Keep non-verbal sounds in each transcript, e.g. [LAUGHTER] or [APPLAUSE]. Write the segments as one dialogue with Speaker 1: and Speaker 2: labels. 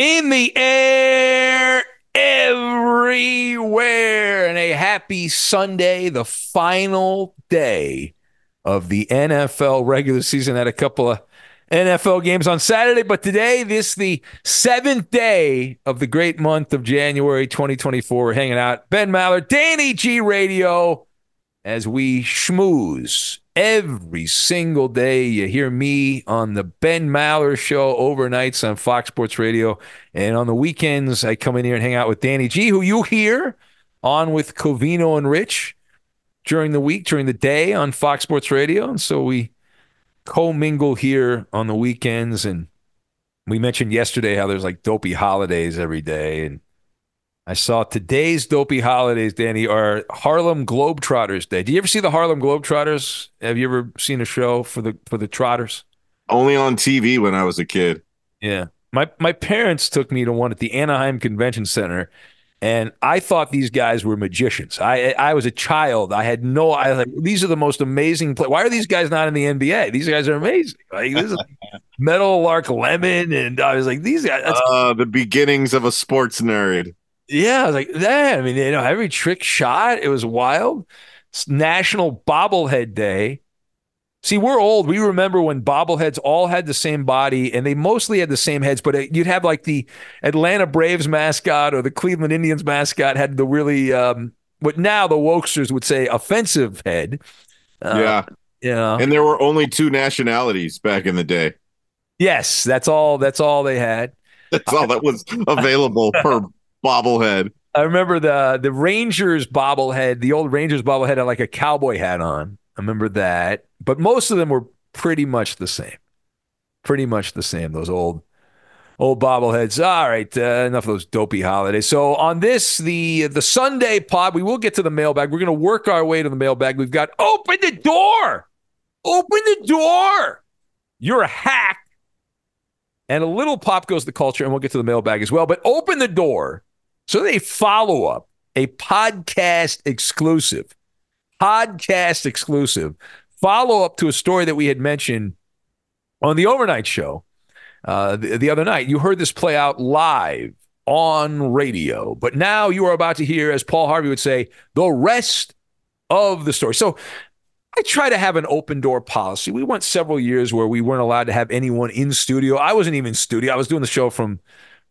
Speaker 1: In the air everywhere. And a happy Sunday, the final day of the NFL regular season. Had a couple of NFL games on Saturday, but today, this the seventh day of the great month of January 2024. We're hanging out. Ben Maller, Danny G Radio, as we schmooze every single day. You hear me on the Ben Maller show overnights on Fox Sports Radio. And on the weekends, I come in here and hang out with Danny G, who you hear on with Covino and Rich during the week, during the day on Fox Sports Radio. And so we commingle here on the weekends. And we mentioned yesterday how there's like dopey holidays every day. And I saw today's dopey holidays, Danny, are Harlem Globetrotters Day. Do you ever see the Harlem Globetrotters? Have you ever seen a show for the for the Trotters?
Speaker 2: Only on TV when I was a kid.
Speaker 1: Yeah. My my parents took me to one at the Anaheim Convention Center, and I thought these guys were magicians. I I was a child. I had no. I like these are the most amazing. Play- Why are these guys not in the NBA? These guys are amazing. Like this is [LAUGHS] Meadowlark Lemon, and I was like, these guys.
Speaker 2: Uh, the beginnings of a sports nerd.
Speaker 1: Yeah, I was like that. I mean, you know, every trick shot, it was wild. It's National Bobblehead Day. See, we're old. We remember when bobbleheads all had the same body and they mostly had the same heads, but it, you'd have like the Atlanta Braves mascot or the Cleveland Indians mascot had the really, um, what now the wokesters would say offensive head. Uh,
Speaker 2: yeah.
Speaker 1: Know,
Speaker 2: And there were only two nationalities back in the day.
Speaker 1: yes, that's all. That's all they had. [LAUGHS]
Speaker 2: That's all that was [LAUGHS] available per bobblehead.
Speaker 1: I remember the the Rangers bobblehead, the old Rangers bobblehead had like a cowboy hat on. I remember that, but most of them were pretty much the same. Pretty much the same. Those old old bobbleheads. All right, uh, enough of those dopey holidays. So on this the the Sunday pod, we will get to the mailbag. We're going to work our way to the mailbag. We've got open the door, open the door. You're a hack. And a little pop goes the culture, and we'll get to the mailbag as well. But open the door. So they follow up a podcast exclusive, podcast exclusive follow up to a story that we had mentioned on the overnight show uh, the, the other night. You heard this play out live on radio, but now you are about to hear, as Paul Harvey would say, the rest of the story. So I try to have an open door policy. We went several years where we weren't allowed to have anyone in studio. I wasn't even in studio. I was doing the show from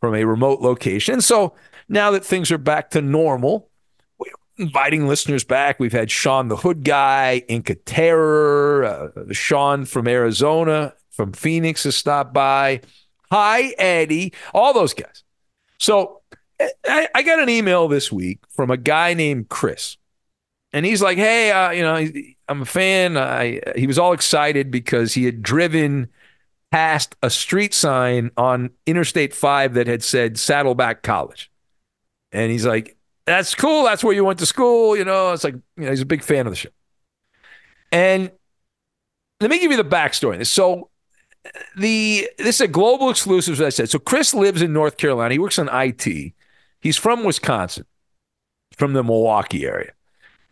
Speaker 1: from a remote location. So now that things are back to normal, we're inviting listeners back. We've had Sean the Hood guy, Inca Terror, uh, Sean from Arizona, from Phoenix has stopped by. Hi, Eddie, all those guys. So I, I got an email this week from a guy named Chris. And he's like, hey, uh, you know, I'm a fan. I, he was all excited because he had driven past a street sign on Interstate 5 that had said Saddleback College. And he's like, that's cool. That's where you went to school. You know, it's like, you know, he's a big fan of the show. And let me give you the backstory. So the this is a global exclusive, as I said. So Chris lives in North Carolina. He works on IT. He's from Wisconsin, from the Milwaukee area.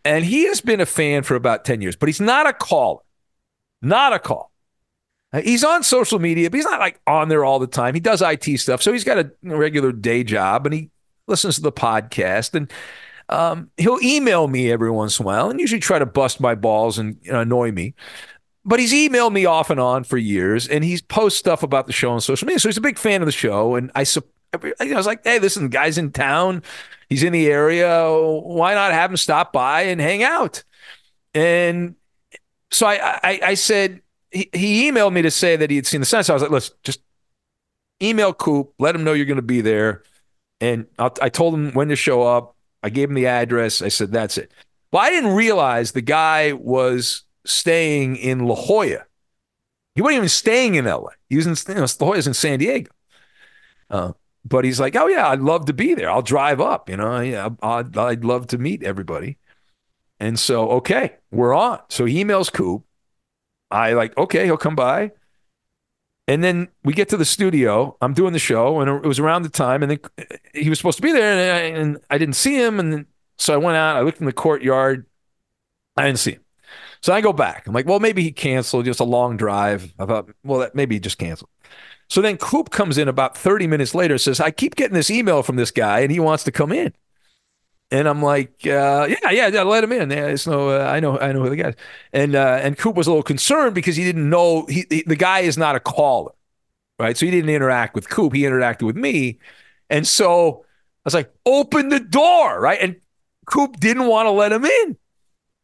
Speaker 1: And he has been a fan for about 10 years, but he's not a caller. Not a call. He's on social media, but he's not like on there all the time. He does IT stuff. So he's got a regular day job and he listens to the podcast. And um, he'll email me every once in a while and usually try to bust my balls and you know, annoy me. But he's emailed me off and on for years, and he's post stuff about the show on social media. So he's a big fan of the show, and I, I was like, hey, listen, guy's in town, he's in the area. Why not have him stop by and hang out? And so I, I, I said he, he emailed me to say that he had seen the sign. So I was like, let's just email Coop, let him know you're going to be there, and I'll, I told him when to show up. I gave him the address. I said, that's it. Well, I didn't realize the guy was staying in La Jolla. He wasn't even staying in LA. He was in you know, La Jolla's in San Diego. Uh, but he's like, oh yeah, I'd love to be there. I'll drive up. You know, yeah, I'd, I'd love to meet everybody. And so, okay, we're on. So he emails Coop. I like, okay, he'll come by. And then we get to the studio. I'm doing the show, and it was around the time, and then uh, he was supposed to be there, and I, and I didn't see him. And so I went out. I looked in the courtyard. I didn't see him. So I go back. I'm like, well, maybe he canceled. Just a long drive. I thought, well, that, maybe he just canceled. So then Coop comes in about 30 minutes later. Says, I keep getting this email from this guy, and he wants to come in. And I'm like, uh, yeah, yeah, yeah, let him in. Yeah, it's no, uh, I know, I know who the guy is. And uh, and Coop was a little concerned because he didn't know he, he, the guy is not a caller, right? So he didn't interact with Coop. He interacted with me, and so I was like, open the door, right? And Coop didn't want to let him in.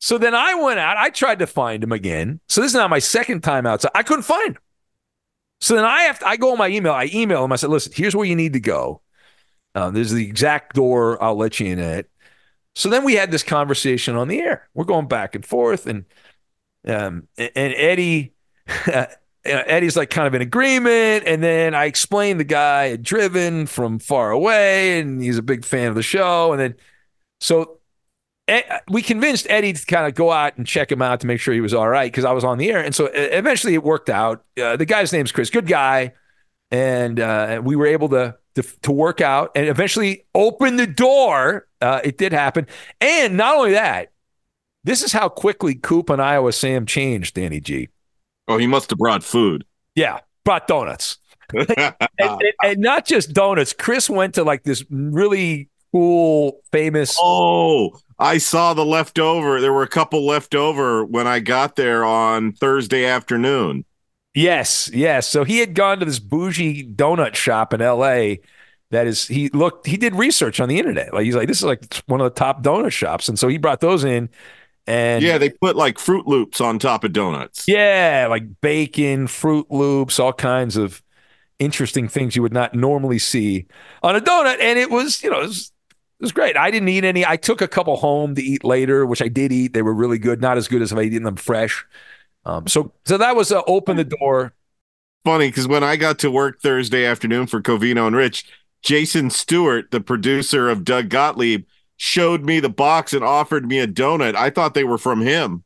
Speaker 1: So then I went out. I tried to find him again. So this is now my second time outside. I couldn't find him. So then I have to, I go on my email. I email him. I said, listen, here's where you need to go. Uh, there's the exact door. I'll let you in at. So then we had this conversation on the air. We're going back and forth, and um, and Eddie, [LAUGHS] Eddie's like kind of in agreement. And then I explained the guy had driven from far away, and he's a big fan of the show. And then so we convinced Eddie to kind of go out and check him out to make sure he was all right because I was on the air. And so eventually it worked out. Uh, the guy's name's Chris, good guy. And uh, we were able to, to, to work out and eventually open the door. Uh, it did happen. And not only that, this is how quickly Coop and Iowa Sam changed, Danny G.
Speaker 2: Oh, he must have brought food.
Speaker 1: Yeah, brought donuts. [LAUGHS] and, and, and, not just donuts. Chris went to like this really cool, famous.
Speaker 2: Oh, I saw the leftover. There were a couple left over when I got there on Thursday afternoon.
Speaker 1: Yes, yes. So he had gone to this bougie donut shop in L.A. That is, he looked, he did research on the internet. Like he's like, this is like one of the top donut shops, and so he brought those in. And
Speaker 2: yeah, they put like Fruit Loops on top of donuts.
Speaker 1: Yeah, like bacon, Fruit Loops, all kinds of interesting things you would not normally see on a donut. And it was, you know, it was it was great. I didn't eat any. I took a couple home to eat later, which I did eat. They were really good. Not as good as if I eaten them fresh. Um, so, so that was uh, open the door.
Speaker 2: Funny because when I got to work Thursday afternoon for Covino and Rich, Jason Stewart, the producer of Doug Gottlieb, showed me the box and offered me a donut. I thought they were from him.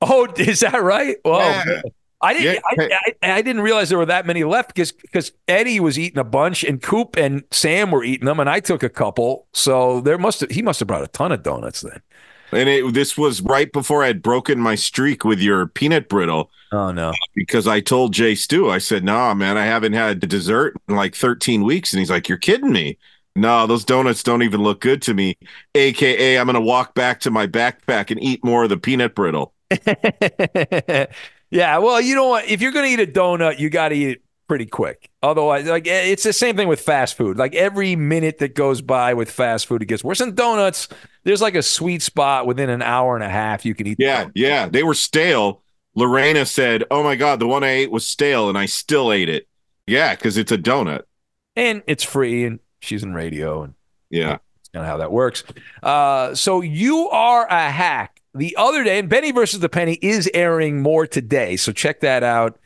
Speaker 1: Oh, is that right? Well, yeah. I didn't. Yeah. I, I, I, didn't realize there were that many left because because Eddie was eating a bunch and Coop and Sam were eating them, and I took a couple. So there must have he must have brought a ton of donuts then.
Speaker 2: And it, this was right before I had broken my streak with your peanut brittle.
Speaker 1: Oh no!
Speaker 2: Because I told Jay Stu, I said, "Nah, man, I haven't had dessert in like 13 weeks," and he's like, "You're kidding me." No, those donuts don't even look good to me. AKA, I'm going to walk back to my backpack and eat more of the peanut brittle. [LAUGHS]
Speaker 1: Yeah, well, you know what? If you're going to eat a donut, you got to eat it pretty quick. Otherwise, like eh, it's the same thing with fast food. Like every minute that goes by with fast food, it gets worse. And donuts, there's like a sweet spot within an hour and a half you can eat.
Speaker 2: Yeah, yeah, they were stale. Lorena said, "Oh my god, the one I ate was stale, and I still ate it." Yeah, because it's a donut,
Speaker 1: and it's free, and she's in radio, and
Speaker 2: yeah,
Speaker 1: that's kind of how that works. Uh, so you are a hack the other day, and Benny versus the Penny is airing more today. So check that out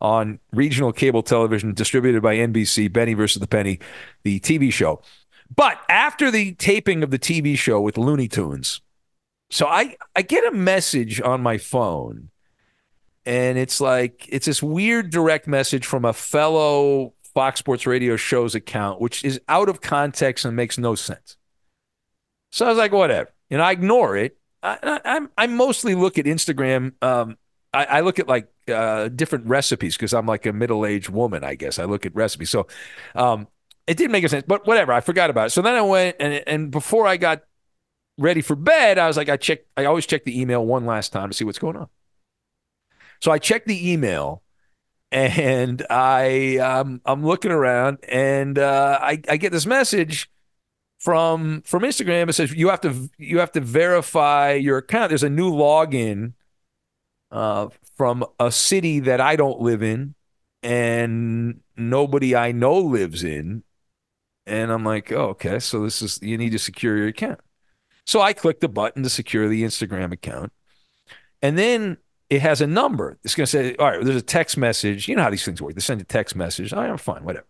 Speaker 1: on regional cable television distributed by NBC, Benny versus the Penny, the TV show. But after the taping of the TV show with Looney Tunes, so I I get a message on my phone, and it's like it's this weird direct message from a fellow Fox Sports Radio show's account, which is out of context and makes no sense. So I was like, whatever, and I ignore it. I, I, I mostly look at Instagram. Um, I, I look at like uh, different recipes because I'm like a middle aged woman, I guess. I look at recipes. So um, it didn't make a sense, but whatever. I forgot about it. So then I went and and before I got ready for bed, I was like, I check. I always check the email one last time to see what's going on. So I checked the email, and I um, I'm looking around, and uh, I I get this message from from Instagram. It says you have to you have to verify your account. There's a new login uh, from a city that I don't live in, and nobody I know lives in. And I'm like, oh, okay, so this is you need to secure your account. So I click the button to secure the Instagram account. And then it has a number. It's going to say, all right, there's a text message. You know how these things work. They send a text message. I'm fine, whatever.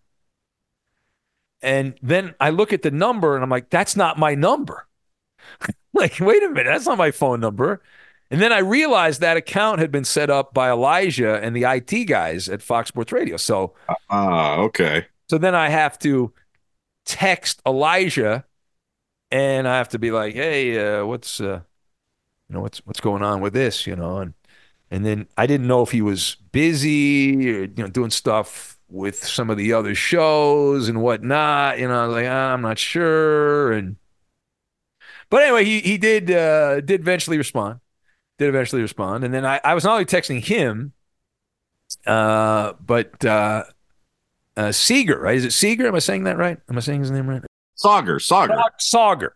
Speaker 1: And then I look at the number and I'm like, that's not my number. [LAUGHS] like, wait a minute, that's not my phone number. And then I realized that account had been set up by Elijah and the IT guys at Fox Sports Radio. So,
Speaker 2: ah, uh, okay.
Speaker 1: So then I have to text Elijah and I have to be like, "Hey, uh, what's uh, you know what's what's going on with this?" You know, and and then I didn't know if he was busy or you know doing stuff with some of the other shows and whatnot. You know, I was like, ah, I'm not sure, and but anyway, he he did uh, did eventually respond, did eventually respond, and then I I was not only texting him, uh, but uh, uh, Seeger, right? Is it Seeger? Am I saying that right? Am I saying his name right?
Speaker 2: Sauger, Sauger,
Speaker 1: Sauger,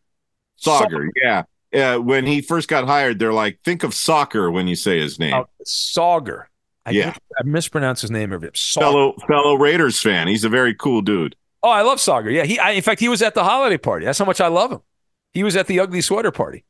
Speaker 2: Sauger. Yeah, yeah. When he first got hired, they're like, think of soccer when you say his name. Uh,
Speaker 1: Sauger. I
Speaker 2: yeah,
Speaker 1: I mispronounced his name every
Speaker 2: fellow fellow Raiders fan. He's a very cool dude.
Speaker 1: Oh, I love Sauger. Yeah, he. I, in fact, he was at the holiday party. That's how much I love him. He was at the ugly sweater party.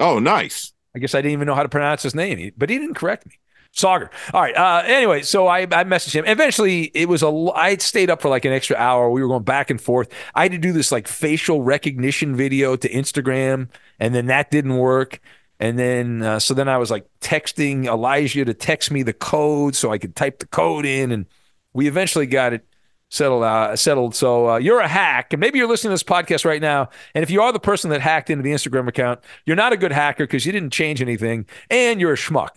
Speaker 2: Oh, nice.
Speaker 1: I guess I didn't even know how to pronounce his name, but he didn't correct me. Sauger. All right. Uh, anyway, so I, I messaged him. Eventually, it was a. I stayed up for like an extra hour. We were going back and forth. I had to do this like facial recognition video to Instagram, and then that didn't work. And then, uh, so then I was like texting Elijah to text me the code so I could type the code in, and we eventually got it settled. Uh, settled. So uh, you're a hack, and maybe you're listening to this podcast right now. And if you are the person that hacked into the Instagram account, you're not a good hacker because you didn't change anything, and you're a schmuck.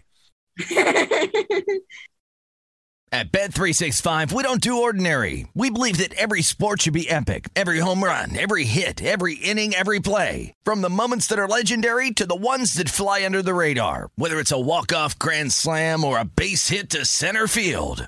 Speaker 1: [LAUGHS]
Speaker 3: At Bet365, we don't do ordinary. We believe that every sport should be epic. Every home run, every hit, every inning, every play. From the moments that are legendary to the ones that fly under the radar. Whether it's a walk-off grand slam or a base hit to center field.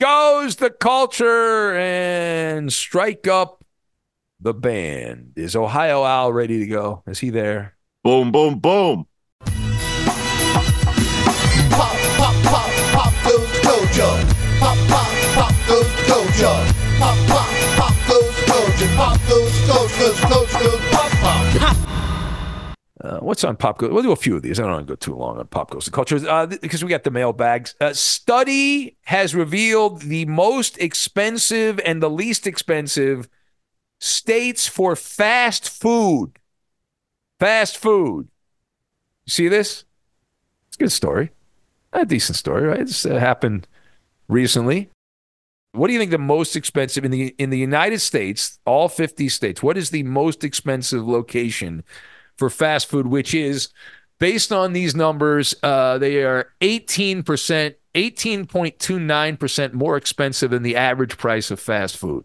Speaker 1: goes the culture and strike up the band. Is Ohio Al ready to go? Is he there?
Speaker 2: Boom, boom, boom.
Speaker 4: Pop, pop, pop, pop goes the culture. Pop, pop, pop goes the culture. Pop, pop, pop goes the culture. Pop goes the culture, goes culture, goes pop, pop.
Speaker 1: Uh, what's on Pop Goes? We'll do a few of these. I don't want to go too long on Pop Culture uh, because we got the mailbags. Uh, study has revealed the most expensive and the least expensive states for fast food. Fast food. See this? It's a good story. A decent story, right? This uh, happened recently. What do you think the most expensive in the in the United States, all 50 states? What is the most expensive location for fast food, which is based on these numbers, uh, they are 18%, 18.29% more expensive than the average price of fast food.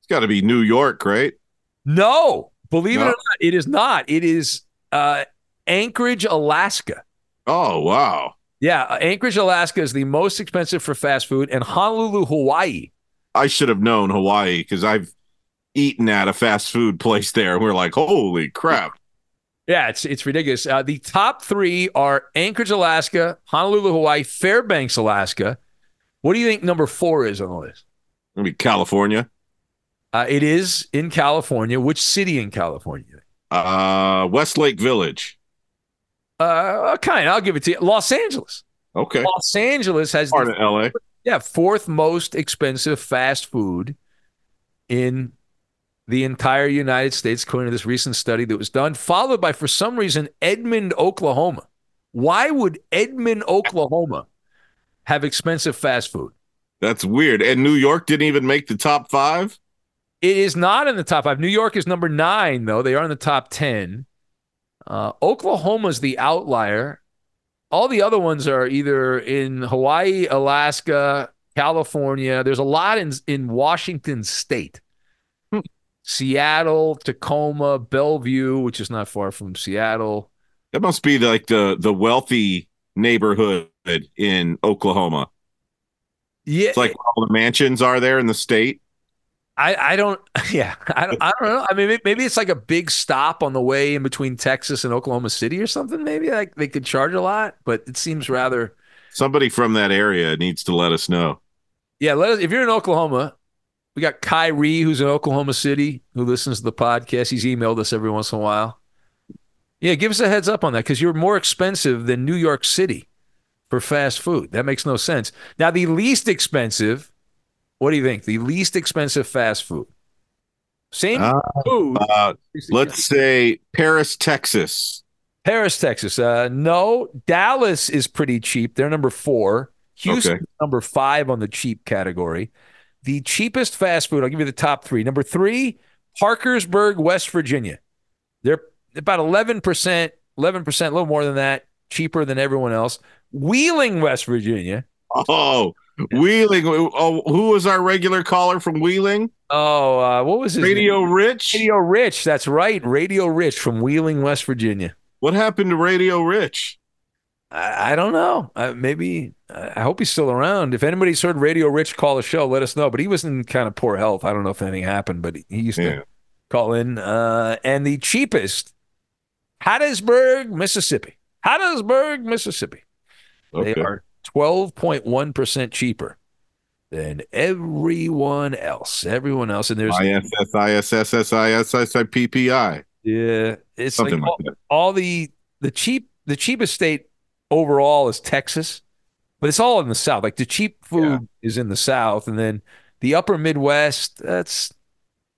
Speaker 2: It's got to be New York, right?
Speaker 1: No, believe it or not, it is not. It is uh, Anchorage, Alaska.
Speaker 2: Oh, wow.
Speaker 1: Yeah, Anchorage, Alaska is the most expensive for fast food, and Honolulu, Hawaii.
Speaker 2: I should have known Hawaii because I've eaten at a fast food place there. And we're like, holy crap.
Speaker 1: Yeah, it's it's ridiculous. Uh, the top three are Anchorage, Alaska, Honolulu, Hawaii, Fairbanks, Alaska. What do you think number four is on the list?
Speaker 2: I mean, California,
Speaker 1: Uh, it is in California. Which city in California?
Speaker 2: uh, Westlake Village.
Speaker 1: Uh, kind. I'll give it to you. Los Angeles.
Speaker 2: Okay.
Speaker 1: Los Angeles has
Speaker 2: Part of LA.
Speaker 1: yeah fourth most expensive fast food in the entire United States, according to this recent study that was done. Followed by, for some reason, Edmond, Oklahoma. Why would Edmond, Oklahoma, have expensive fast food?
Speaker 2: That's weird. And New York didn't even make the top five.
Speaker 1: It is not in the top five. New York is number nine, though. They are in the top 10. Uh, Oklahoma's the outlier. All the other ones are either in Hawaii, Alaska, California. There's a lot in, in Washington state. Seattle, Tacoma, Bellevue, which is not far from Seattle.
Speaker 2: That must be like the the wealthy neighborhood in Oklahoma.
Speaker 1: Yeah,
Speaker 2: It's like all the mansions are there in the state.
Speaker 1: I, I don't [LAUGHS] yeah I don't, I don't know I mean maybe it's like a big stop on the way in between Texas and Oklahoma City or something maybe like they could charge a lot but it seems rather
Speaker 2: Somebody from that area needs to let us know.
Speaker 1: yeah let us if you're in Oklahoma we got Kyrie who's in Oklahoma City who listens to the podcast he's emailed us every once in a while yeah give us a heads up on that because you're more expensive than New York City for fast food that makes no sense now the least expensive what do you think the least expensive fast food same
Speaker 2: Uh,
Speaker 1: food
Speaker 2: Uh, let's say Paris, Texas.
Speaker 1: Paris, Texas. Uh, no, Dallas is pretty cheap. They're number four. Houston,
Speaker 2: Okay.
Speaker 1: number five on the cheap category. The cheapest fast food, I'll give you the top three. Number three, Parkersburg, West Virginia. They're about 11%, 11%, a little more than that, cheaper than everyone else. Wheeling, West Virginia.
Speaker 2: Oh, Wheeling. Oh, who was our regular caller from Wheeling?
Speaker 1: Oh, uh, what was his
Speaker 2: Radio
Speaker 1: name?
Speaker 2: Rich.
Speaker 1: Radio Rich. That's right. Radio Rich from Wheeling, West Virginia.
Speaker 2: What happened to Radio Rich?
Speaker 1: I, I don't know. Uh, maybe I hope he's still around. If anybody's heard Radio Rich call the show, let us know. But he was in kind of poor health. I don't know if anything happened, but he used
Speaker 2: Yeah.
Speaker 1: to call in. Uh, and the cheapest, Hattiesburg, Mississippi. Hattiesburg, Mississippi.
Speaker 2: Okay.
Speaker 1: They are 12.1% cheaper than everyone else. Everyone else. And there's
Speaker 2: ISS, ISS, ISS, PPI.
Speaker 1: yeah, it's
Speaker 2: Something
Speaker 1: like
Speaker 2: like
Speaker 1: all,
Speaker 2: that.
Speaker 1: all the the cheap the cheapest state overall is Texas, but it's all in the South. Like the cheap food is in the South, and then the Upper Midwest. That's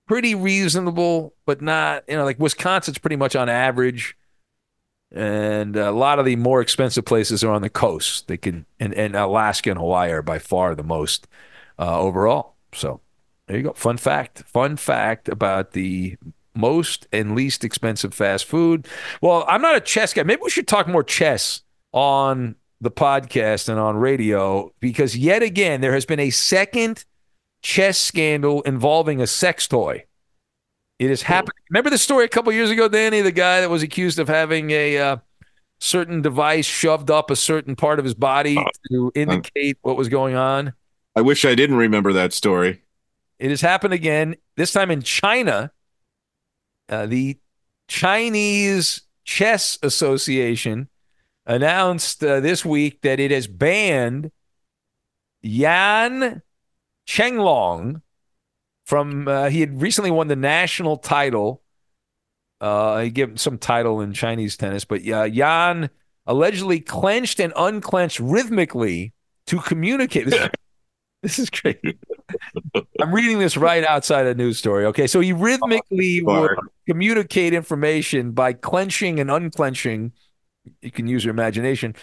Speaker 1: pretty reasonable, but not you know like Wisconsin's pretty much on average, and a lot of the more expensive places are on the coast. They can and and Alaska and Hawaii are by far the most uh, overall. So there you go. Fun fact. Fun fact about the most and least expensive fast food. Well, I'm not a chess guy. Maybe we should talk more chess on the podcast and on radio because yet again there has been a second chess scandal involving a sex toy. It has happened. Remember the story a couple years ago, Danny, the guy that was accused of having a uh, certain device shoved up a certain part of his body to indicate what was going on.
Speaker 2: I wish I didn't remember that story.
Speaker 1: It has happened again. This time in China. Uh, the Chinese Chess Association announced uh, this week that it has banned Yan Chenglong from. Uh, he had recently won the national title. Uh, he gave him some title in Chinese tennis, but uh, Yan allegedly clenched and unclenched rhythmically to communicate. This, [LAUGHS] this is great. I'm reading this right outside a news story. Okay, so he rhythmically
Speaker 2: Oh,
Speaker 1: would communicate information by clenching and unclenching. You can use your imagination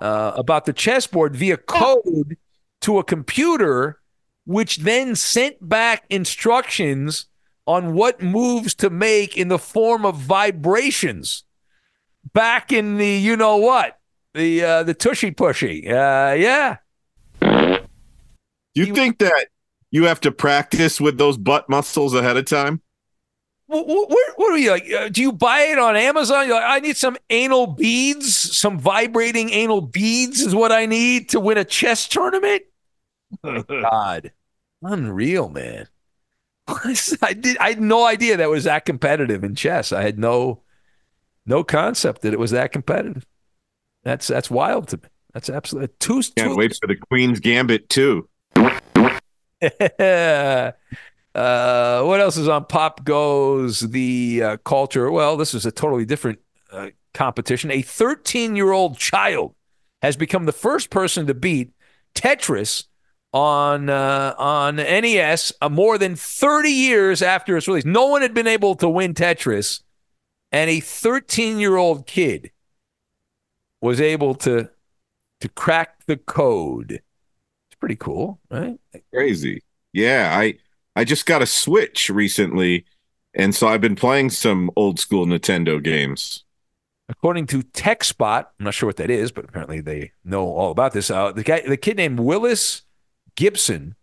Speaker 1: uh, about the chessboard via code to a computer, which then sent back instructions on what moves to make in the form of vibrations. Back in the, you know what, the uh, the tushy pushy, uh, yeah.
Speaker 2: You think that you have to practice with those butt muscles ahead of time?
Speaker 1: What, what, what are you like? Uh, do you buy it on Amazon? You're like, I need some anal beads, some vibrating anal beads is what I need to win a chess tournament. My [LAUGHS] God, unreal, man. [LAUGHS] I did. I had no idea that was that competitive in chess. I had no, no concept that it was that competitive. That's that's wild to me. That's absolutely two.
Speaker 2: Can't
Speaker 1: two
Speaker 2: wait for the Queen's Gambit too. [LAUGHS]
Speaker 1: uh, what else is on Pop Goes the uh, culture? Well, this is a totally different uh, competition. A 13 year old child has become the first person to beat Tetris on uh, on NES uh, more than 30 years after its release. No one had been able to win Tetris, and a 13 year old kid was able to to crack the code. It's pretty cool, right?
Speaker 2: Crazy. Yeah, I I just got a Switch recently, and so I've been playing some old school Nintendo games.
Speaker 1: According to TechSpot, I'm not sure what that is, but apparently they know all about this. Uh, the guy, the kid named Willis Gibson,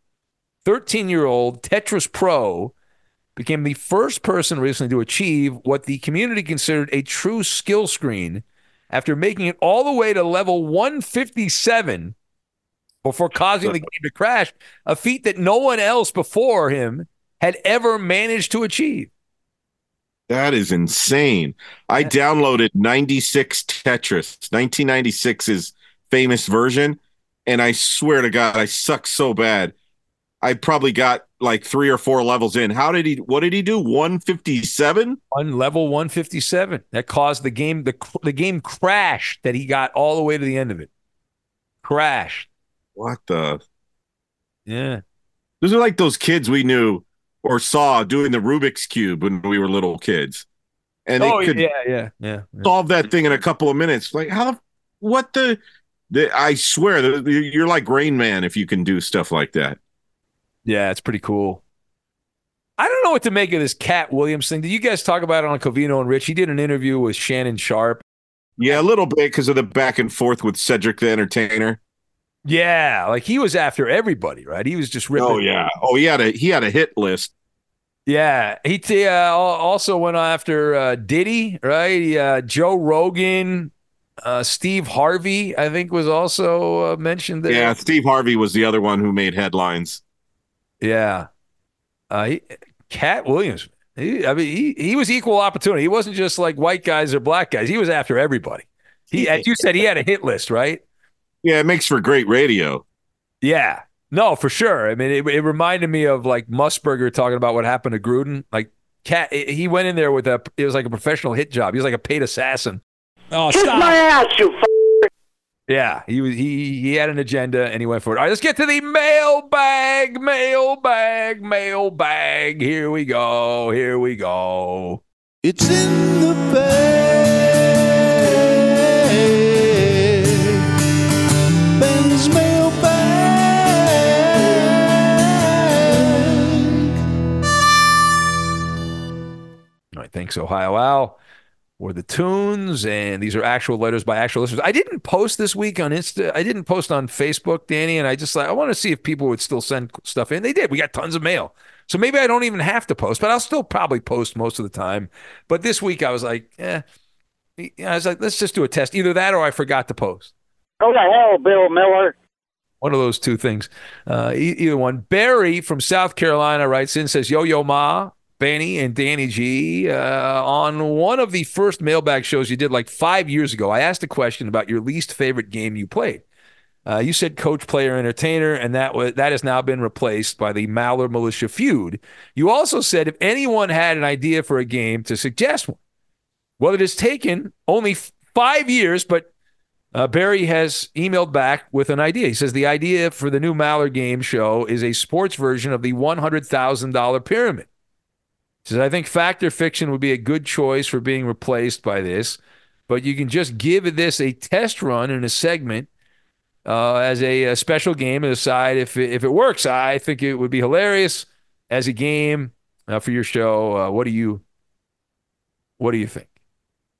Speaker 1: 13 year old Tetris Pro, became the first person recently to achieve what the community considered a true skill screen after making it all the way to level 157 before causing the game to crash, a feat that no one else before him had ever managed to achieve.
Speaker 2: That is insane. I downloaded 96 Tetris, 1996's famous version, and I swear to God, I suck so bad. I probably got like three or four levels in. How did he? What did he do? 157?
Speaker 1: on level 157 that caused the game the the game crashed. that he got all the way to the end of it crashed
Speaker 2: What the?
Speaker 1: yeah
Speaker 2: Those are like those kids we knew or saw doing the Rubik's cube when we were little kids, and they
Speaker 1: oh
Speaker 2: could
Speaker 1: yeah yeah yeah
Speaker 2: solve that thing in a couple of minutes. Like how the what the? the I swear you're like Rain Man if you can do stuff like that.
Speaker 1: yeah it's pretty cool i don't know what to make of this Katt Williams thing did you guys talk about it on covino and rich he did an interview with Shannon Sharpe
Speaker 2: Yeah, a little bit because of the back and forth with Cedric the Entertainer.
Speaker 1: Yeah like he was after everybody right he was just ripping
Speaker 2: Oh yeah, oh he had a he had a hit list.
Speaker 1: Yeah, he t- uh, also went after uh, Diddy, right? Uh, Joe Rogan, uh, Steve Harvey, I think was also uh, mentioned there.
Speaker 2: Yeah, Steve Harvey was the other one who made headlines.
Speaker 1: yeah. Uh, he, Katt Williams, he, I mean, he he was equal opportunity. He wasn't just like white guys or black guys. He was after everybody. He, as you said, he had a hit list, right?
Speaker 2: Yeah, it makes for great radio.
Speaker 1: Yeah. No, for sure. I mean, it, it reminded me of like Musburger talking about what happened to Gruden. Like, Katt, he went in there with a, it was like a professional hit job. He was like a paid assassin.
Speaker 5: Oh, stop.
Speaker 1: My ass, you f- Yeah, he was he he had an agenda and he went for it. All right, let's get to the mailbag, mailbag, mailbag. Here we go. Here we go.
Speaker 4: It's in the bag.
Speaker 1: Thanks, Ohio Al. or the tunes, and these are actual letters by actual listeners. I didn't post this week on Insta. I didn't post on Facebook, Danny, and I just like I want to see if people would still send stuff in. They did. We got tons of mail, so maybe I don't even have to post, but I'll still probably post most of the time. But this week I was like, eh. I was like, let's just do a test. Either that or I forgot to post.
Speaker 5: Go to hell, Bill Miller.
Speaker 1: One of those two things. Uh, either one. Barry from South Carolina writes in, says, Yo, yo, ma, Benny and Danny G. Uh, on one of the first mailbag shows you did like five years ago, I asked a question about your least favorite game you played. Uh, you said coach, player, entertainer, and that was that has now been replaced by the Maller Militia feud. You also said if anyone had an idea for a game to suggest one. Well, it has taken only f- five years, but uh, Barry has emailed back with an idea. He says the idea for the new Maller game show is a sports version of the $100,000 pyramid. Says, I think fact or fiction would be a good choice for being replaced by this, but you can just give this a test run in a segment uh, as a, a, special game and decide if it, if it works. I think it would be hilarious as a game uh, for your show. Uh, what do you what do you think?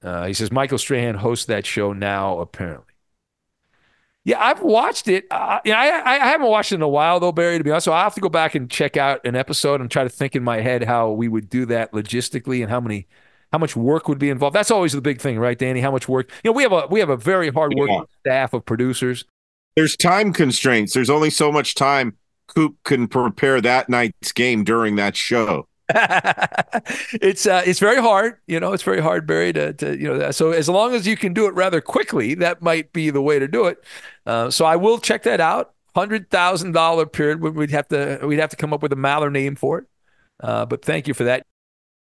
Speaker 1: Uh, he says Michael Strahan hosts that show now, apparently. Yeah, I've watched it. Uh, you know, I, I haven't watched it in a while though, Barry. To be honest, so I have to go back and check out an episode and try to think in my head how we would do that logistically and how many, how much work would be involved. That's always the big thing, right, Danny? How much work? You know, we have a we have a very hard working yeah. staff of producers.
Speaker 2: There's time constraints. There's only so much time Coop can prepare that night's game during that show. [LAUGHS]
Speaker 1: it's uh, it's very hard, you know. It's very hard, Barry. To, to you know, so as long as you can do it rather quickly, that might be the way to do it. Uh, so I will check that out. Hundred thousand dollar period. We'd have to we'd have to come up with a Maller name for it. Uh, but thank you for that.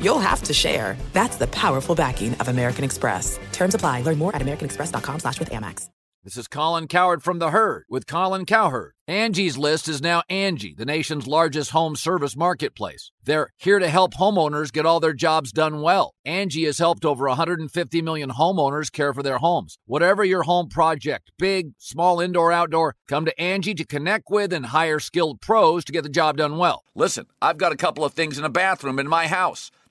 Speaker 6: you'll have to share. That's the powerful backing of American Express. Terms apply. Learn more at americanexpress.com slash with Amex.
Speaker 7: This is Colin Cowherd from The Herd with Colin Cowherd. Angie's List is now Angie, the nation's largest home service marketplace. They're here to help homeowners get all their jobs done well. Angie has helped over 150 million homeowners care for their homes. Whatever your home project, big, small, indoor, outdoor, come to Angie to connect with and hire skilled pros to get the job done well. Listen, I've got a couple of things in a bathroom in my house.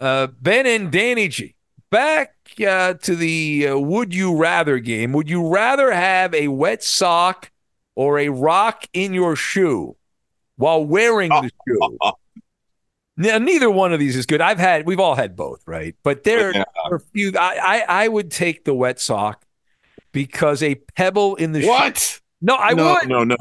Speaker 1: uh, ben and Danny G, back uh, to the uh, would you rather game. Would you rather have a wet sock or a rock in your shoe while wearing the [LAUGHS] shoe? Now, neither one of these is good. I've had, we've all had both, right? But there yeah. are a few. I, I, I, would take the wet sock because a pebble in the
Speaker 2: what?
Speaker 1: Shoe, no, I
Speaker 2: no,
Speaker 1: would.
Speaker 2: No, no,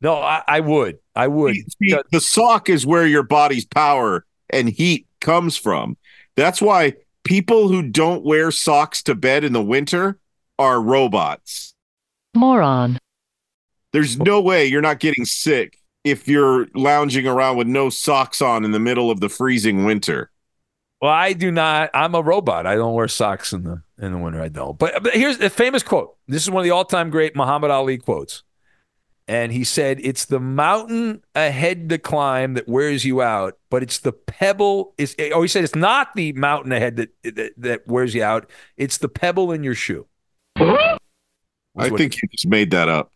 Speaker 1: no. I, I would. I would.
Speaker 2: See, the sock is where your body's power and heat comes from. That's why people who don't wear socks to bed in the winter are robots.
Speaker 8: Moron.
Speaker 2: There's no way you're not getting sick if you're lounging around with no socks on in the middle of the freezing winter?
Speaker 1: Well, I do not. I'm a robot. I don't wear socks in the in the winter. I don't. But, but here's a famous quote. This is one of the all-time great Muhammad Ali quotes. And he said, "It's the mountain ahead to climb that wears you out, but it's the pebble." Is oh, he said it's not the mountain ahead that that, that wears you out. It's the pebble in your shoe.
Speaker 2: I think you just made that up.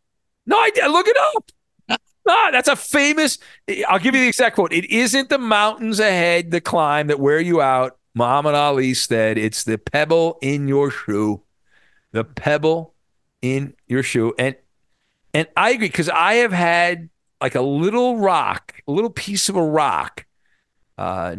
Speaker 1: No, I did. Look it up. [LAUGHS] Ah, that's a famous. I'll give you the exact quote. It isn't the mountains ahead, the climb that wear you out. Muhammad Ali said, "It's the pebble in your shoe, the pebble in your shoe." And and I agree because I have had like a little rock, a little piece of a rock. Uh,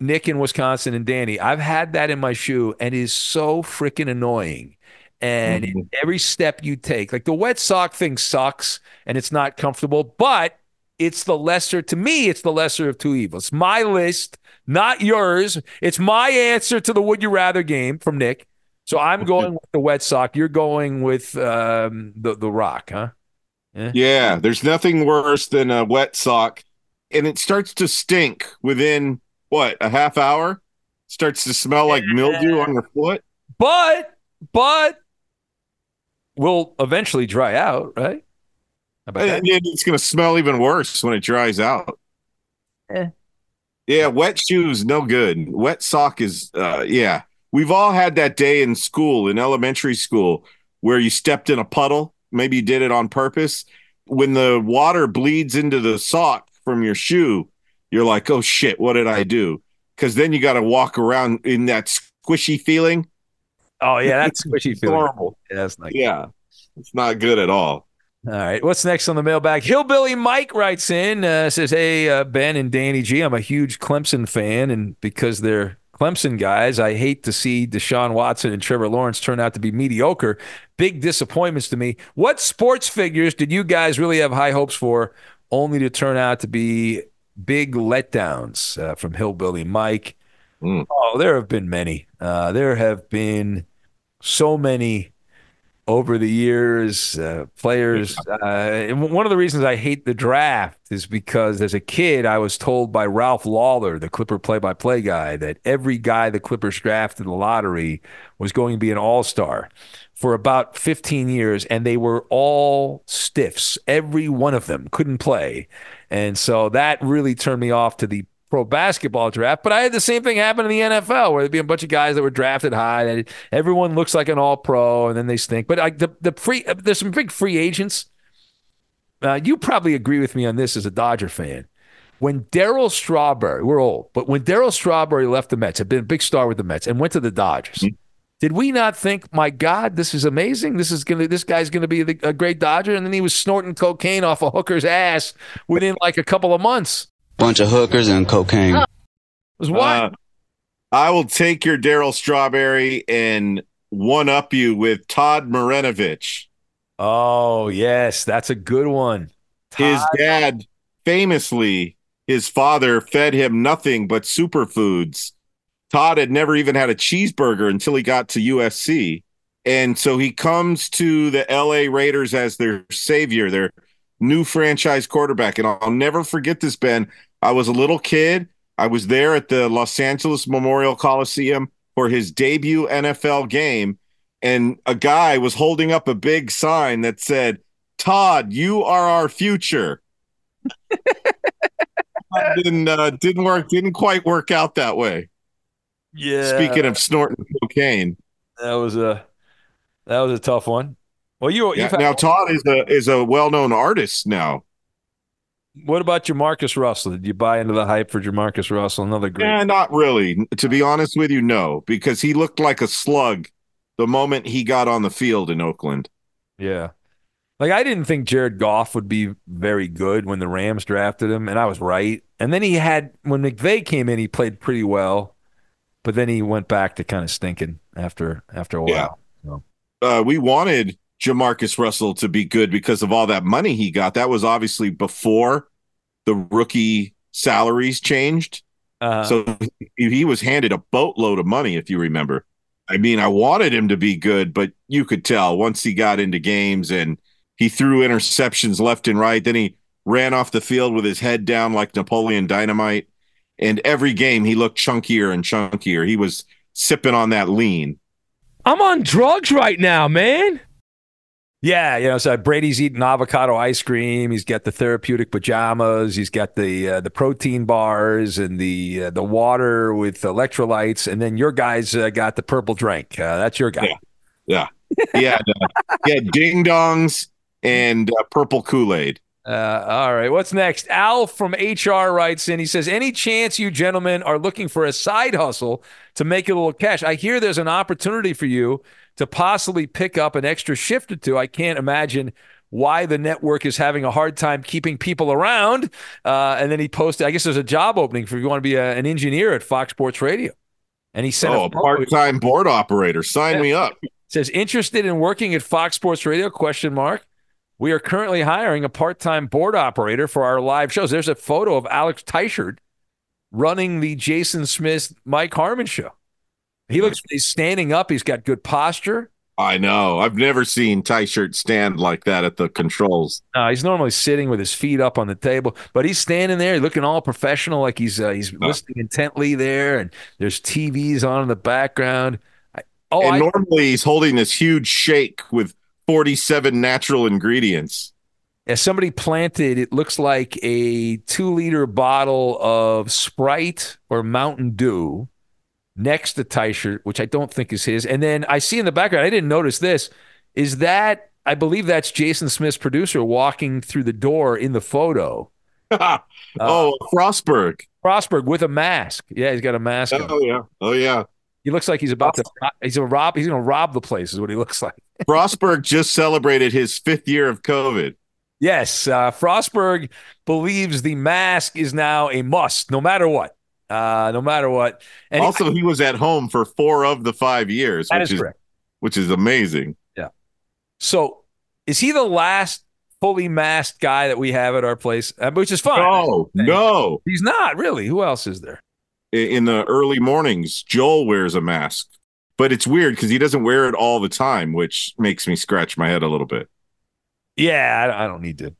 Speaker 1: Nick in Wisconsin and Danny, I've had that in my shoe, and it is so freaking annoying. And in every step you take, like the wet sock thing sucks and it's not comfortable, but it's the lesser, to me, it's the lesser of two evils. My list, not yours. It's my answer to the Would You Rather game from Nick. So I'm going with the wet sock. You're going with um, the, the rock, huh?
Speaker 2: Yeah, there's nothing worse than a wet sock, and it starts to stink within what a half hour. Starts to smell like mildew on your foot.
Speaker 1: But, but will eventually dry out, right? How about that?
Speaker 2: And it's going to smell even worse when it dries out.
Speaker 1: Eh.
Speaker 2: Yeah, wet shoes no good. Wet sock is uh yeah. We've all had that day in school, in elementary school, where you stepped in a puddle. Maybe you did it on purpose. When the water bleeds into the sock from your shoe, you're like, "Oh shit, what did I do?" Cuz then you got to walk around in that squishy feeling.
Speaker 1: Oh yeah, that's [LAUGHS] squishy feeling.
Speaker 2: Horrible.
Speaker 1: Yeah, that's not
Speaker 2: Yeah. It's not good at all.
Speaker 1: All right. What's next on the mailbag? Hillbilly Mike writes in, uh, says, Hey, uh, Ben and Danny G, I'm a huge Clemson fan. And because they're Clemson guys, I hate to see Deshaun Watson and Trevor Lawrence turn out to be mediocre. Big disappointments to me. What sports figures did you guys really have high hopes for, only to turn out to be big letdowns uh, from Hillbilly Mike? Oh, there have been many. Uh, there have been so many over the years, uh, players. Uh, and one of the reasons I hate the draft is because as a kid, I was told by Ralph Lawler, the Clipper play by play guy, that every guy the Clippers drafted in the lottery was going to be an all star for about 15 years, and they were all stiffs. Every one of them couldn't play. And so that really turned me off to the pro basketball draft, but I had the same thing happen in the NFL where there'd be a bunch of guys that were drafted high. and everyone looks like an all pro, and then they stink. But like the the free, there's some big free agents. Uh, you probably agree with me on this as a Dodger fan. When Darryl Strawberry, we're old, but when Darryl Strawberry left the Mets, had been a big star with the Mets, and went to the Dodgers. Did we not think, my God, this is amazing? This is gonna, this guy's gonna be the, a great Dodger, and then he was snorting cocaine off a hooker's ass within like a couple of months.
Speaker 9: Bunch of hookers and cocaine.
Speaker 1: It was what?
Speaker 2: Uh, I will take your Darryl Strawberry and one up you with Todd Marinovich.
Speaker 1: Oh, yes, that's a good one.
Speaker 2: His dad, famously, his father fed him nothing but superfoods. Todd had never even had a cheeseburger until he got to USC. And so he comes to the LA Raiders as their savior, their new franchise quarterback. And I'll never forget this, Ben. I was a little kid. I was there at the Los Angeles Memorial Coliseum for his debut NFL game. And a guy was holding up a big sign that said, Todd, you are our future. [LAUGHS] didn't uh, didn't work didn't quite work out that way.
Speaker 1: Yeah.
Speaker 2: Speaking of snorting cocaine,
Speaker 1: that was a that was a tough one. Well, you
Speaker 2: yeah, now Todd is a is a well known artist now.
Speaker 1: What about Jamarcus Russell? Did you buy into the hype for Jamarcus Russell? Another great.
Speaker 2: Yeah, not really. To be honest with you, no, because he looked like a slug the moment he got on the field in Oakland.
Speaker 1: Yeah. Like I didn't think Jared Goff would be very good when the Rams drafted him, and I was right. And then he had when McVay came in, he played pretty well, but then he went back to kind of stinking after after a while. So,
Speaker 2: Uh, we wanted Jamarcus Russell to be good because of all that money he got. That was obviously before the rookie salaries changed.
Speaker 1: uh,
Speaker 2: So he, he was handed a boatload of money, if you remember. I mean, I wanted him to be good, but you could tell once he got into games and he threw interceptions left and right. Then he ran off the field with his head down like Napoleon Dynamite. And every game he looked chunkier and chunkier. He was sipping on that lean.
Speaker 1: I'm on drugs right now, man. Yeah, you know, so Brady's eating avocado ice cream. He's got the therapeutic pajamas. He's got the uh, the protein bars and the uh, the water with electrolytes. And then your guys uh, got the purple drink. Uh, that's your guy.
Speaker 2: Yeah, yeah, he had, uh, [LAUGHS] he had ding dongs and uh, purple Kool Aid.
Speaker 1: Uh, all right. What's next? Al from HR writes in. He says, Any chance you gentlemen are looking for a side hustle to make a little cash? I hear there's an opportunity for you to possibly pick up an extra shift or two. I can't imagine why the network is having a hard time keeping people around. Uh, and then he posted, I guess there's a job opening for if you want to be a, an engineer at Fox Sports Radio. And he said,
Speaker 2: Oh, a part time board operator. Sign me up.
Speaker 1: says interested in working at Fox Sports Radio? Question mark. We are currently hiring a part-time board operator for our live shows. There's a photo of Alex Teichert running the Jason Smith Mike Harmon show. He looks he's standing up. He's got good posture.
Speaker 2: I know. I've never seen Teichert stand like that at the controls.
Speaker 1: Uh, he's normally sitting with his feet up on the table, but he's standing there looking all professional, like he's uh, he's listening intently there, and there's TVs on in the background. I, oh,
Speaker 2: and
Speaker 1: I,
Speaker 2: normally he's holding this huge shake with 47 natural ingredients.
Speaker 1: as somebody planted, it looks like a two liter bottle of Sprite or Mountain Dew next to Teichert, which I don't think is his. And then I see in the background, I didn't notice this. Is that I believe that's Jason Smith's producer walking through the door in the photo. [LAUGHS]
Speaker 2: oh, Frostberg.
Speaker 1: Frostberg with a mask. Yeah, he's got a mask. on.
Speaker 2: Oh yeah. Oh yeah.
Speaker 1: He looks like he's about to. He's a rob. He's going to rob the place. Is what he looks like. [LAUGHS]
Speaker 2: Frostberg just celebrated his fifth year of COVID.
Speaker 1: Yes, uh, Frostberg believes the mask is now a must, no matter what. Uh, no matter what. And
Speaker 2: also, he was at home for four of the five years, which
Speaker 1: is
Speaker 2: is which is amazing.
Speaker 1: Yeah. So, is he the last fully masked guy that we have at our place? Uh, which is fine.
Speaker 2: No, no.
Speaker 1: He's not really. Who else is there?
Speaker 2: In the early mornings, Joel wears a mask, but it's weird because he doesn't wear it all the time, which makes me scratch my head a little bit.
Speaker 1: Yeah, I, I don't need to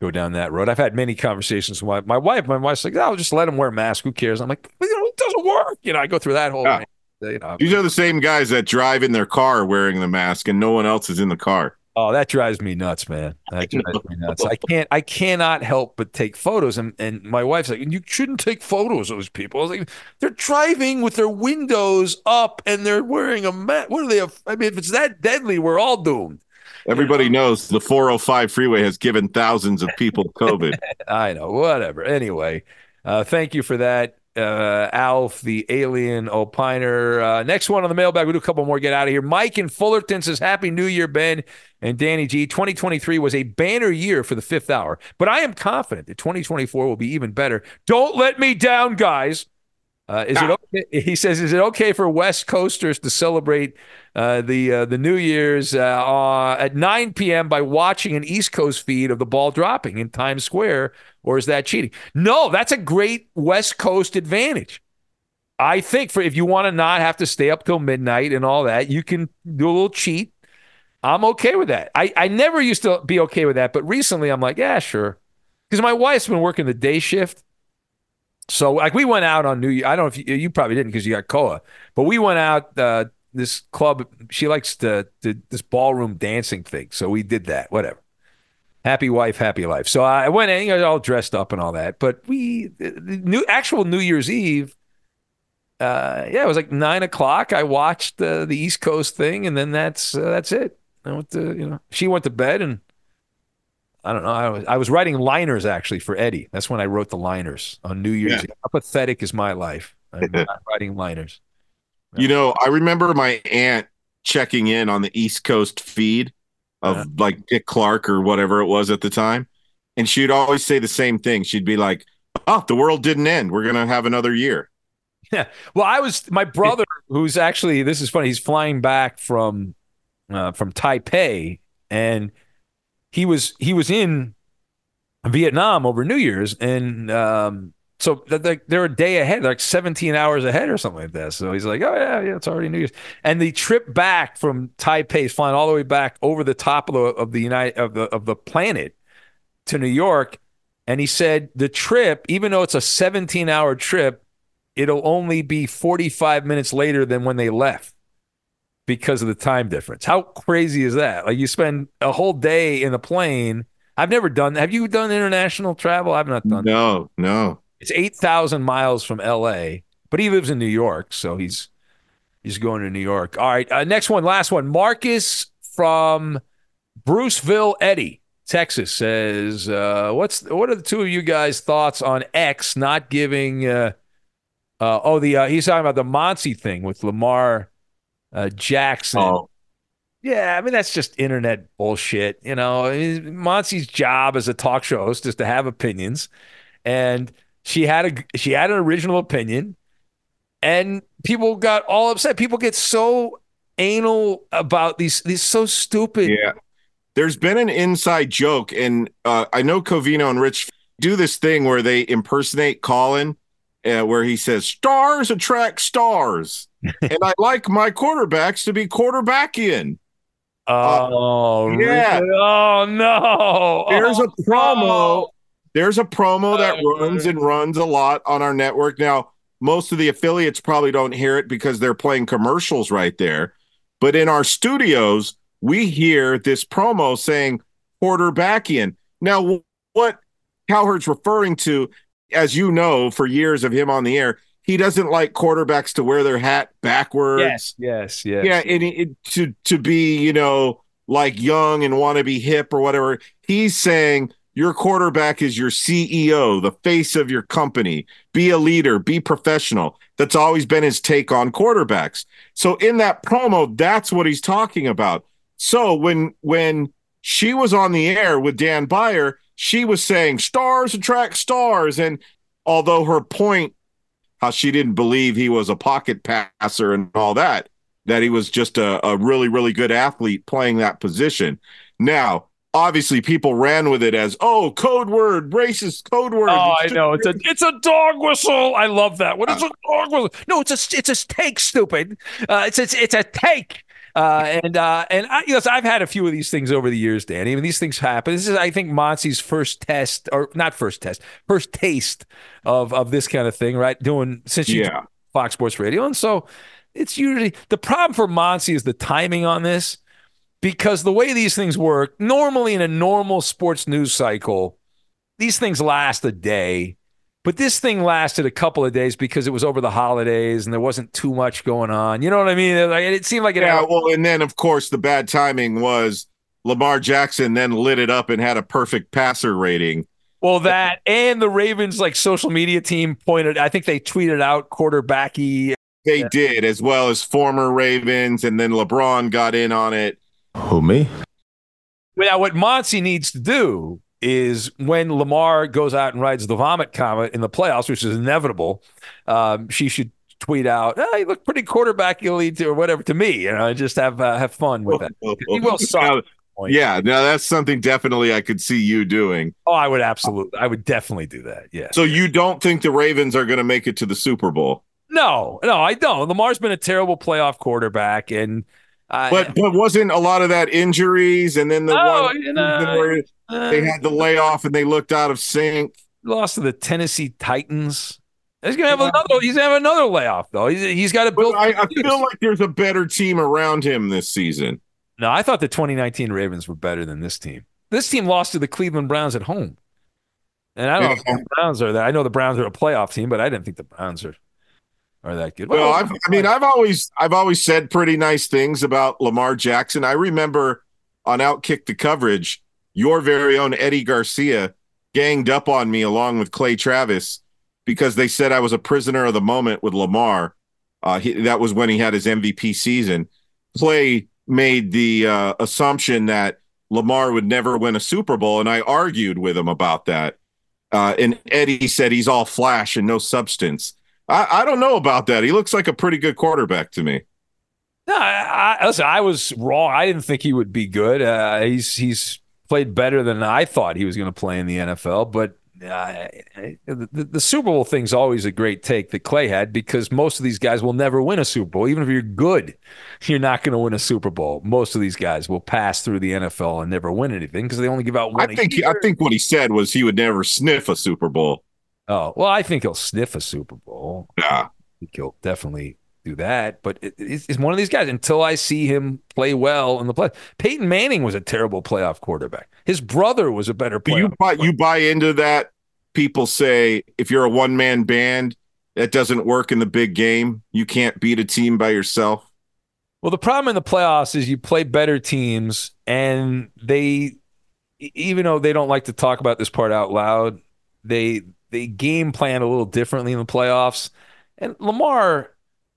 Speaker 1: go down that road. I've had many conversations with my, my wife. My wife's like, "Oh, just let him wear a mask. Who cares?" I'm like, you know, "It doesn't work." You know, I go through that whole.
Speaker 2: Yeah.
Speaker 1: Uh, you know,
Speaker 2: These are the same guys that drive in their car wearing the mask, and no one else is in the car.
Speaker 1: Oh, that drives me nuts, man. That [LAUGHS] drives me nuts. I can't I cannot help but take photos. And and my wife's like, you shouldn't take photos of those people. I was like, they're driving with their windows up and they're wearing a mask. What are they? I mean, if it's that deadly, we're all doomed.
Speaker 2: Everybody knows the 405 freeway has given thousands of people COVID. [LAUGHS]
Speaker 1: I know, whatever. Anyway, uh, thank you for that, uh, Alf, the alien opiner. Uh, next one on the mailbag. We'll do a couple more, get out of here. Mike in Fullerton says, Happy New Year, Ben and Danny G. 2023 was a banner year for the fifth hour, but I am confident that 2024 will be even better. Don't let me down, guys. Uh, is it okay? [LAUGHS] He says, "Is it okay for West Coasters to celebrate uh, the uh, the New Year's uh, uh, at 9 p.m. by watching an East Coast feed of the ball dropping in Times Square, or is that cheating?" No, that's a great West Coast advantage. I think for if you want to not have to stay up till midnight and all that, you can do a little cheat. I'm okay with that. I, I never used to be okay with that, but recently I'm like, yeah, sure. Because my wife's been working the day shift. So like we went out on New Year. I don't know if you, you probably didn't because you got Koa, but we went out uh, this club. She likes to, to this ballroom dancing thing, so we did that. Whatever. Happy wife, happy life. So I went in, you know, all dressed up and all that. But we the new actual New Year's Eve. Uh, yeah, it was like nine o'clock. I watched uh, the East Coast thing, and then that's uh, that's it. I went to you know she went to bed and I don't know. I was I was writing liners actually for Eddie. That's when I wrote the liners on New Year's
Speaker 2: Yeah.
Speaker 1: How pathetic is my life? I'm [LAUGHS] not writing liners.
Speaker 2: You know, I remember my aunt checking in on the East Coast feed of like Dick Clark or whatever it was at the time. And she'd always say the same thing. She'd be like, Oh, the world didn't end. We're going to have another year. [LAUGHS]
Speaker 1: Yeah. Well, I was my brother, who's actually this is funny. He's flying back from uh, from Taipei, and he was he was in Vietnam over New Year's, and um, so th- th- they're a day ahead, like 17 hours ahead or something like that. So he's like, "Oh yeah, yeah, it's already New Year's." And the trip back from Taipei flying all the way back over the top of the of the United of the of the planet to New York. And he said the trip, even though it's a 17 hour trip, it'll only be 45 minutes later than when they left because of the time difference. How crazy is that? Like you spend a whole day in a plane. I've never done Have you done international travel? I've not done
Speaker 2: No, no.
Speaker 1: It's 8,000 miles from LA, but he lives in New York, so he's he's going to New York. All right, uh, next one, last one. Marcus from Bruceville-Eddy, Texas says, uh, "What's what are the two of you guys' thoughts on X not giving? Uh, uh, oh, the uh, he's talking about the Monty thing with Lamar uh, Jackson.
Speaker 2: Oh.
Speaker 1: Yeah, I mean that's just internet bullshit. You know, Monty's job as a talk show host is to have opinions, and she had a she had an original opinion, and people got all upset. People get so anal about these these so stupid.
Speaker 2: Yeah. There's been an inside joke, and uh, I know Covino and Rich do this thing where they impersonate Colin, uh, where he says, Stars attract stars. [LAUGHS] and I like my quarterbacks to be quarterbackian.
Speaker 1: Oh, uh,
Speaker 2: yeah.
Speaker 1: really? Oh no.
Speaker 2: There's
Speaker 1: Oh,
Speaker 2: a promo.
Speaker 1: no.
Speaker 2: There's a promo that
Speaker 1: Oh,
Speaker 2: runs and runs a lot on our network. Now, most of the affiliates probably don't hear it because they're playing commercials right there. But in our studios, we hear this promo saying quarterbackian. Now, what Cowherd's referring to, as you know, for years of him on the air, he doesn't like quarterbacks to wear their hat backwards.
Speaker 1: Yes, yes, yes.
Speaker 2: Yeah, and it, to to be you know like young and want to be hip or whatever. He's saying your quarterback is your CEO, the face of your company. Be a leader, be professional. That's always been his take on quarterbacks. So in that promo, that's what he's talking about. So when when she was on the air with Dan Beyer, she was saying stars attract stars, and although her point how she didn't believe he was a pocket passer and all that, that he was just a, a really, really good athlete playing that position. Now, obviously, people ran with it as, oh, code word, racist code word.
Speaker 1: Oh, I know. It's a it's a dog whistle. I love that. What is a dog whistle? No, it's a it's a take, stupid. Uh, it's it's it's a take. Uh, and uh, and I, you know, so I've had a few of these things over the years, Danny. I mean, these things happen. This is, I think, Monty's first test, or not first test, first taste of of this kind of thing, right? Doing since you
Speaker 2: Yeah.
Speaker 1: Fox Sports Radio, and so it's usually the problem for Monty is the timing on this because the way these things work, normally in a normal sports news cycle, these things last a day. But this thing lasted a couple of days because it was over the holidays and there wasn't too much going on. You know what I mean? Like, it seemed like it
Speaker 2: Yeah,
Speaker 1: had
Speaker 2: well, and then, of course, the bad timing was Lamar Jackson then lit it up and had a perfect passer rating.
Speaker 1: Well, that and the Ravens like social media team pointed. I think they tweeted out quarterbacky.
Speaker 2: They did, as well as former Ravens, and then LeBron got in on it.
Speaker 10: Who me?
Speaker 1: Now, what Monty needs to do is when Lamar goes out and rides the vomit comet in the playoffs, which is inevitable, um, she should tweet out, oh, "You look pretty quarterbacky to or whatever to me," you know, and just have uh, have fun with it. He will suck.
Speaker 2: Yeah, now that's something definitely I could see you doing.
Speaker 1: Oh, I would absolutely, I would definitely do that. Yeah.
Speaker 2: So you don't think the Ravens are going to make it to the Super Bowl?
Speaker 1: No, no, I don't. Lamar's been a terrible playoff quarterback, and I,
Speaker 2: But but wasn't a lot of that injuries and then the
Speaker 1: Oh,
Speaker 2: one
Speaker 1: you know,
Speaker 2: where
Speaker 1: uh,
Speaker 2: they had the layoff and they looked out of sync?
Speaker 1: lost to the Tennessee Titans. He's gonna have another. He's gonna have another layoff though. He's, he's got to build.
Speaker 2: I, I feel like there's a better team around him this season.
Speaker 1: No, I thought the 2019 Ravens were better than this team. This team lost to the Cleveland Browns at home. And I don't know if the Browns are that. I know the Browns are a playoff team, but I didn't think the Browns are are that good.
Speaker 2: Well, I've, I mean, I've always I've always said pretty nice things about Lamar Jackson. I remember on Outkick the coverage, your very own Eddie Garcia ganged up on me along with Clay Travis because they said I was a prisoner of the moment with Lamar. Uh, he, that was when he had his MVP season. Clay made the uh, assumption that Lamar would never win a Super Bowl, and I argued with him about that. Uh, and Eddie said he's all flash and no substance. I, I don't know about that. He looks like a pretty good quarterback to me.
Speaker 1: No, I, I, listen, I was wrong. I didn't think he would be good. Uh, he's he's played better than I thought he was going to play in the NFL, but uh, the, the Super Bowl thing's always a great take that Clay had because most of these guys will never win a Super Bowl. Even if you're good, [LAUGHS] you're not going to win a Super Bowl. Most of these guys will pass through the NFL and never win anything because they only give out one.
Speaker 2: I think I think what he said was he would never sniff a Super Bowl.
Speaker 1: Oh well, I think he'll sniff a Super Bowl.
Speaker 2: Yeah,
Speaker 1: I think he'll definitely do that. But it, it's, it's one of these guys until I see him play well in the play. Peyton Manning was a terrible playoff quarterback. His brother was a better player.
Speaker 2: You buy you buy into that. People say if you're a one man band, that doesn't work in the big game. You can't beat a team by yourself.
Speaker 1: Well, the problem in the playoffs is you play better teams, and they, even though they don't like to talk about this part out loud, they they game plan a little differently in the playoffs. And Lamar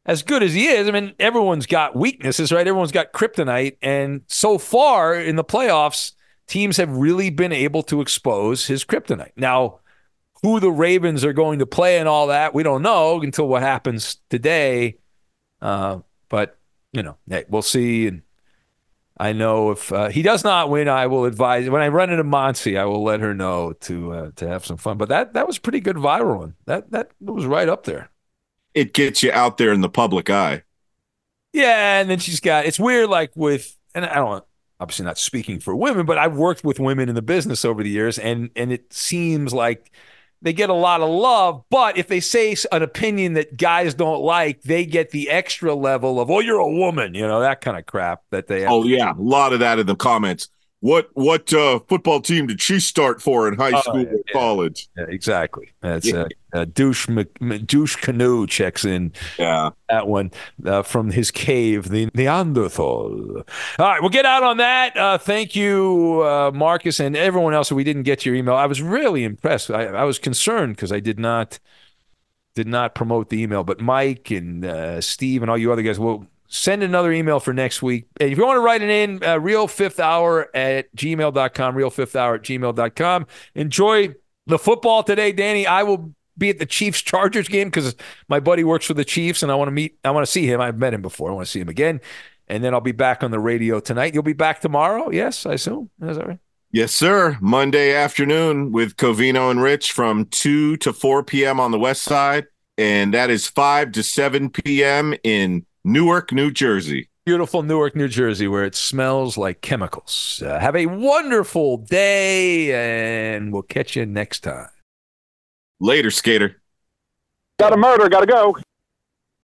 Speaker 1: as good as he is, I mean, everyone's got weaknesses, right? Everyone's got kryptonite. And so far in the playoffs, teams have really been able to expose his kryptonite. Now, who the Ravens are going to play and all that, we don't know until what happens today. Uh, but, you know, hey, we'll see. And I know if uh, he does not win, I will advise. When I run into Monty, I will let her know to uh, to have some fun. But that that was pretty good viral one. That that was right up there
Speaker 2: it gets you out there in the public eye.
Speaker 1: Yeah, and then she's got it's weird, like with and I don't obviously not speaking for women, but I've worked with women in the business over the years, and and it seems like they get a lot of love, but if they say an opinion that guys don't like, they get the extra level of, "Oh, you're a woman," you know that kind of crap that they.
Speaker 2: Oh yeah, a lot of that in the comments what what uh, football team did she start for in high oh, school oh, or college?
Speaker 1: Yeah, exactly. That's yeah. uh, uh, douche douche canoe checks in.
Speaker 2: Yeah,
Speaker 1: that one uh, from his cave, the Neanderthal. All right, we'll get out on that. Uh, thank you, uh, Marcus, and everyone else. We didn't get your email. I was really impressed. I, I was concerned because I did not did not promote the email, but Mike and uh, Steve and all you other guys will send another email for next week. If you want to write it in, uh, real fifth hour at gmail.com, real fifth hour at gmail.com. Enjoy the football today, Danny. I will be at the Chiefs Chargers game because my buddy works for the Chiefs and I want to meet, I want to see him. I've met him before. I want to see him again. And then I'll be back on the radio tonight. You'll be back tomorrow. Yes, I assume. Is that right?
Speaker 2: Yes, sir. Monday afternoon with Covino and Rich from 2 to 4 p.m. on the West Side. And that is 5 to 7 p.m. in Newark, New Jersey.
Speaker 1: Beautiful Newark, New Jersey, where it smells like chemicals. Uh, have a wonderful day, and we'll catch you next time.
Speaker 2: Later, skater.
Speaker 5: Got a murder, gotta go.